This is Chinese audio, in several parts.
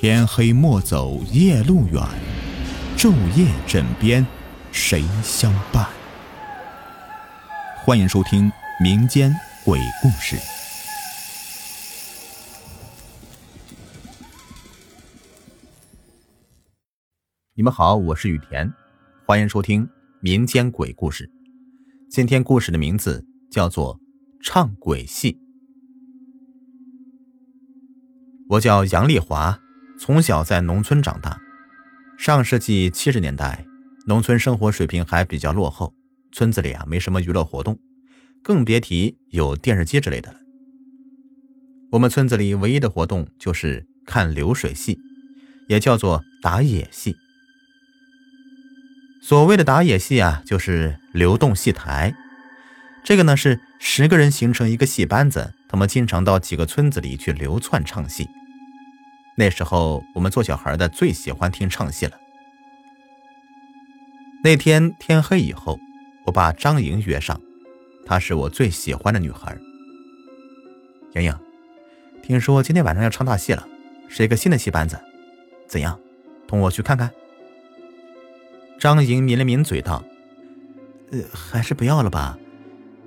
天黑莫走夜路远，昼夜枕边谁相伴？欢迎收听民间鬼故事。你们好，我是雨田，欢迎收听民间鬼故事。今天故事的名字叫做《唱鬼戏》。我叫杨丽华，从小在农村长大。上世纪七十年代，农村生活水平还比较落后，村子里啊没什么娱乐活动，更别提有电视机之类的了。我们村子里唯一的活动就是看流水戏，也叫做打野戏。所谓的打野戏啊，就是流动戏台。这个呢是十个人形成一个戏班子，他们经常到几个村子里去流窜唱戏。那时候我们做小孩的最喜欢听唱戏了。那天天黑以后，我把张莹约上，她是我最喜欢的女孩。莹莹，听说今天晚上要唱大戏了，是一个新的戏班子，怎样，同我去看看？张莹抿了抿嘴道：“呃，还是不要了吧。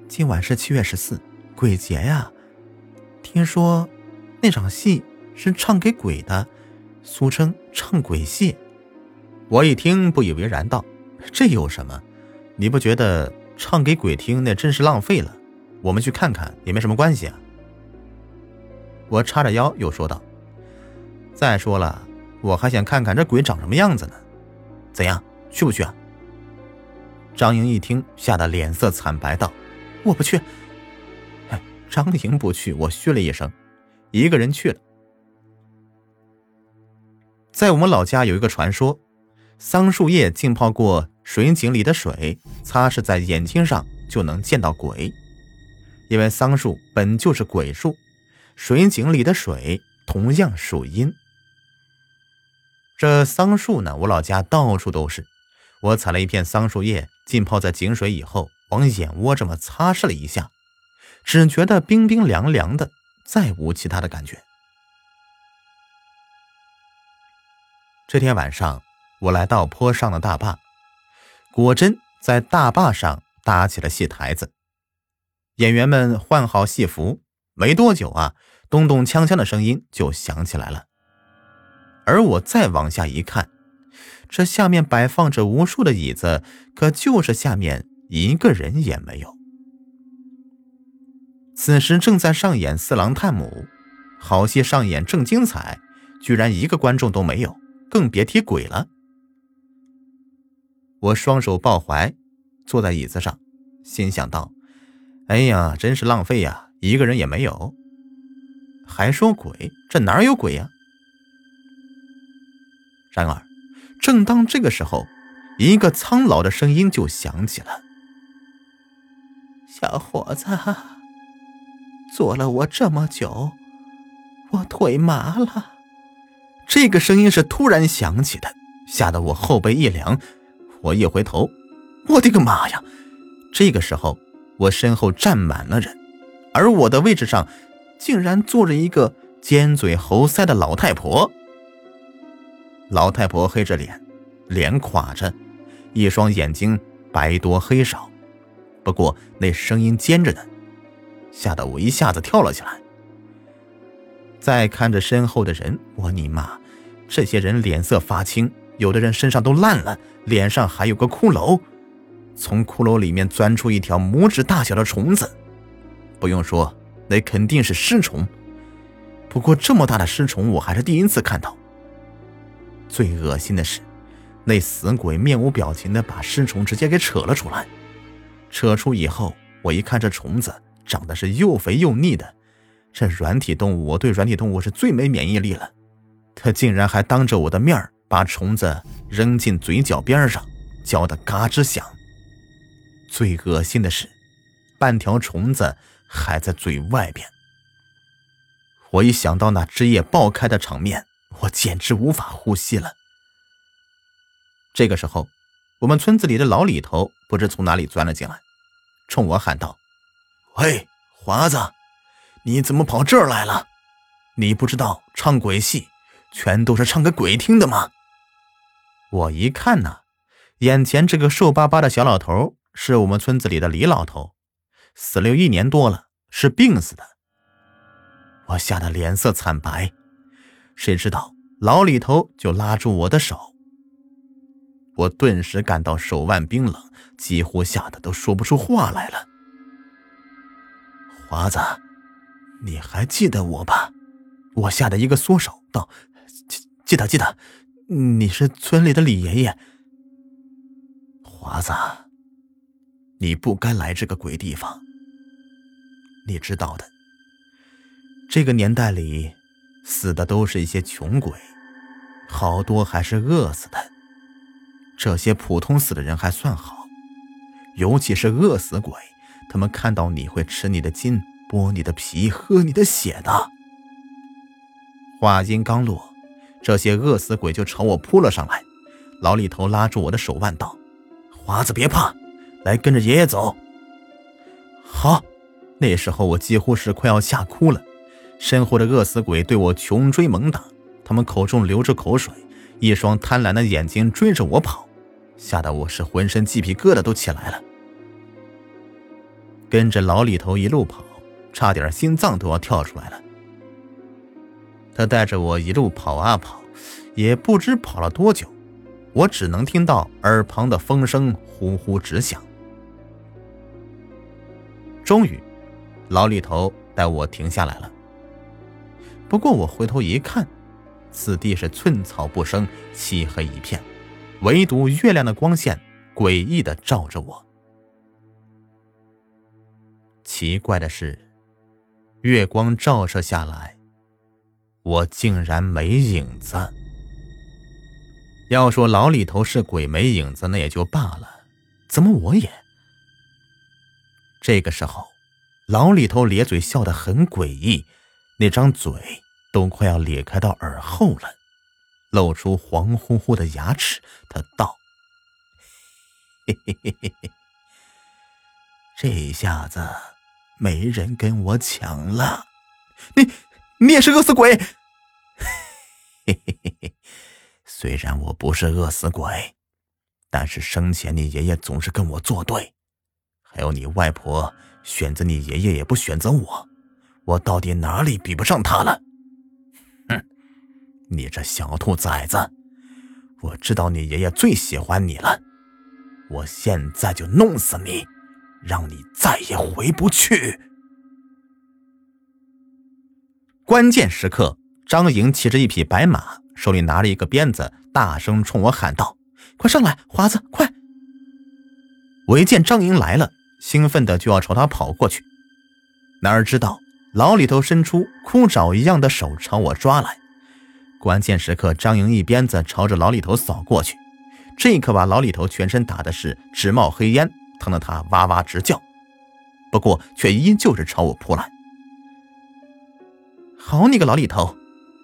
今晚是七月十四，鬼节呀。听说那场戏……”是唱给鬼的，俗称唱鬼戏。我一听不以为然，道：“这有什么？你不觉得唱给鬼听那真是浪费了？我们去看看也没什么关系啊。”我叉着腰又说道：“再说了，我还想看看这鬼长什么样子呢。怎样，去不去啊？”张莹一听，吓得脸色惨白，道：“我不去。”张莹不去，我嘘了一声，一个人去了。在我们老家有一个传说，桑树叶浸泡过水井里的水，擦拭在眼睛上就能见到鬼。因为桑树本就是鬼树，水井里的水同样属阴。这桑树呢，我老家到处都是。我采了一片桑树叶，浸泡在井水以后，往眼窝这么擦拭了一下，只觉得冰冰凉凉的，再无其他的感觉。这天晚上，我来到坡上的大坝，果真在大坝上搭起了戏台子。演员们换好戏服，没多久啊，咚咚锵锵的声音就响起来了。而我再往下一看，这下面摆放着无数的椅子，可就是下面一个人也没有。此时正在上演《四郎探母》，好戏上演正精彩，居然一个观众都没有。更别提鬼了。我双手抱怀，坐在椅子上，心想道：“哎呀，真是浪费呀，一个人也没有。还说鬼，这哪有鬼呀？”然而，正当这个时候，一个苍老的声音就响起了：“小伙子，坐了我这么久，我腿麻了。”这个声音是突然响起的，吓得我后背一凉。我一回头，我的个妈呀！这个时候，我身后站满了人，而我的位置上竟然坐着一个尖嘴猴腮的老太婆。老太婆黑着脸，脸垮着，一双眼睛白多黑少。不过那声音尖着呢，吓得我一下子跳了起来。再看着身后的人，我尼玛！这些人脸色发青，有的人身上都烂了，脸上还有个骷髅。从骷髅里面钻出一条拇指大小的虫子，不用说，那肯定是尸虫。不过这么大的尸虫，我还是第一次看到。最恶心的是，那死鬼面无表情的把尸虫直接给扯了出来。扯出以后，我一看这虫子长得是又肥又腻的，这软体动物，我对软体动物是最没免疫力了。他竟然还当着我的面把虫子扔进嘴角边上，嚼得嘎吱响。最恶心的是，半条虫子还在嘴外边。我一想到那汁液爆开的场面，我简直无法呼吸了。这个时候，我们村子里的老李头不知从哪里钻了进来，冲我喊道：“喂，华子，你怎么跑这儿来了？你不知道唱鬼戏？”全都是唱给鬼听的吗？我一看呢，眼前这个瘦巴巴的小老头是我们村子里的李老头，死了有一年多了，是病死的。我吓得脸色惨白，谁知道老李头就拉住我的手，我顿时感到手腕冰冷，几乎吓得都说不出话来了。华子，你还记得我吧？我吓得一个缩手，道：“记得记得，你是村里的李爷爷。”华子，你不该来这个鬼地方。你知道的，这个年代里死的都是一些穷鬼，好多还是饿死的。这些普通死的人还算好，尤其是饿死鬼。他们看到你会吃你的筋、剥你的皮、喝你的血的。话音刚落，这些饿死鬼就朝我扑了上来。老李头拉住我的手腕道：“华子，别怕，来跟着爷爷走。”好，那时候我几乎是快要吓哭了。身后的饿死鬼对我穷追猛打，他们口中流着口水，一双贪婪的眼睛追着我跑，吓得我是浑身鸡皮疙瘩都起来了。跟着老李头一路跑，差点心脏都要跳出来了。他带着我一路跑啊跑，也不知跑了多久，我只能听到耳旁的风声呼呼直响。终于，老李头带我停下来了。不过我回头一看，此地是寸草不生，漆黑一片，唯独月亮的光线诡异的照着我。奇怪的是，月光照射下来，我竟然没影子。要说老李头是鬼没影子，那也就罢了，怎么我也？这个时候，老李头咧嘴笑得很诡异，那张嘴都快要咧开到耳后了，露出黄乎乎的牙齿。他道：“嘿嘿嘿嘿嘿，这下子。”没人跟我抢了，你你也是饿死鬼。嘿嘿嘿嘿，虽然我不是饿死鬼，但是生前你爷爷总是跟我作对，还有你外婆选择你爷爷也不选择我，我到底哪里比不上他了？哼，你这小兔崽子，我知道你爷爷最喜欢你了，我现在就弄死你！让你再也回不去。关键时刻，张莹骑着一匹白马，手里拿着一个鞭子，大声冲我喊道：“快上来，华子，快！”我一见张莹来了，兴奋的就要朝他跑过去，哪知道老李头伸出枯爪一样的手朝我抓来。关键时刻，张莹一鞭子朝着老李头扫过去，这可把老李头全身打的是直冒黑烟。疼得他哇哇直叫，不过却依旧是朝我扑来。好你个老李头，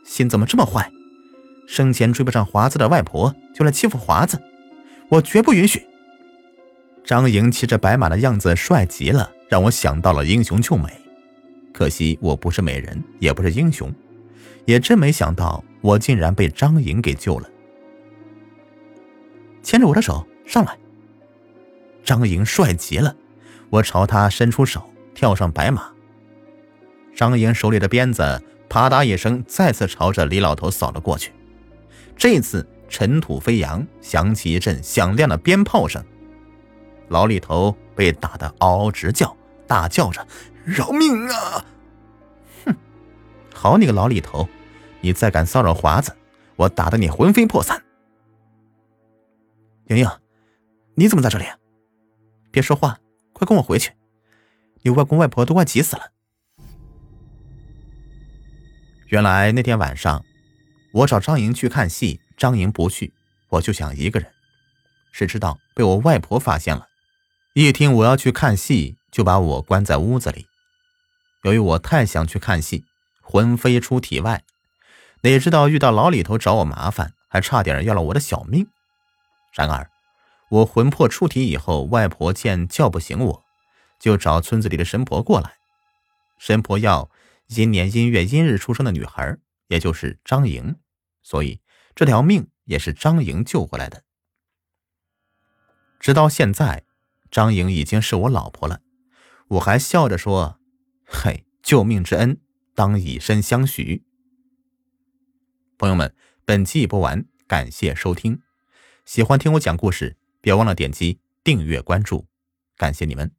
心怎么这么坏？生前追不上华子的外婆，就来欺负华子，我绝不允许！张莹骑着白马的样子帅极了，让我想到了英雄救美。可惜我不是美人，也不是英雄，也真没想到我竟然被张莹给救了。牵着我的手上来。张莹帅极了，我朝他伸出手，跳上白马。张莹手里的鞭子啪嗒一声，再次朝着李老头扫了过去。这次尘土飞扬，响起一阵响亮的鞭炮声。老李头被打得嗷嗷直叫，大叫着：“饶命啊！”哼，好你个老李头，你再敢骚扰华子，我打得你魂飞魄散！莹莹，你怎么在这里？别说话，快跟我回去！你外公外婆都快急死了。原来那天晚上，我找张莹去看戏，张莹不去，我就想一个人。谁知道被我外婆发现了，一听我要去看戏，就把我关在屋子里。由于我太想去看戏，魂飞出体外，哪知道遇到老李头找我麻烦，还差点要了我的小命。然而。我魂魄出体以后，外婆见叫不醒我，就找村子里的神婆过来。神婆要阴年阴月阴日出生的女孩，也就是张莹，所以这条命也是张莹救回来的。直到现在，张莹已经是我老婆了，我还笑着说：“嘿，救命之恩，当以身相许。”朋友们，本期已播完，感谢收听。喜欢听我讲故事，别忘了点击订阅关注，感谢你们。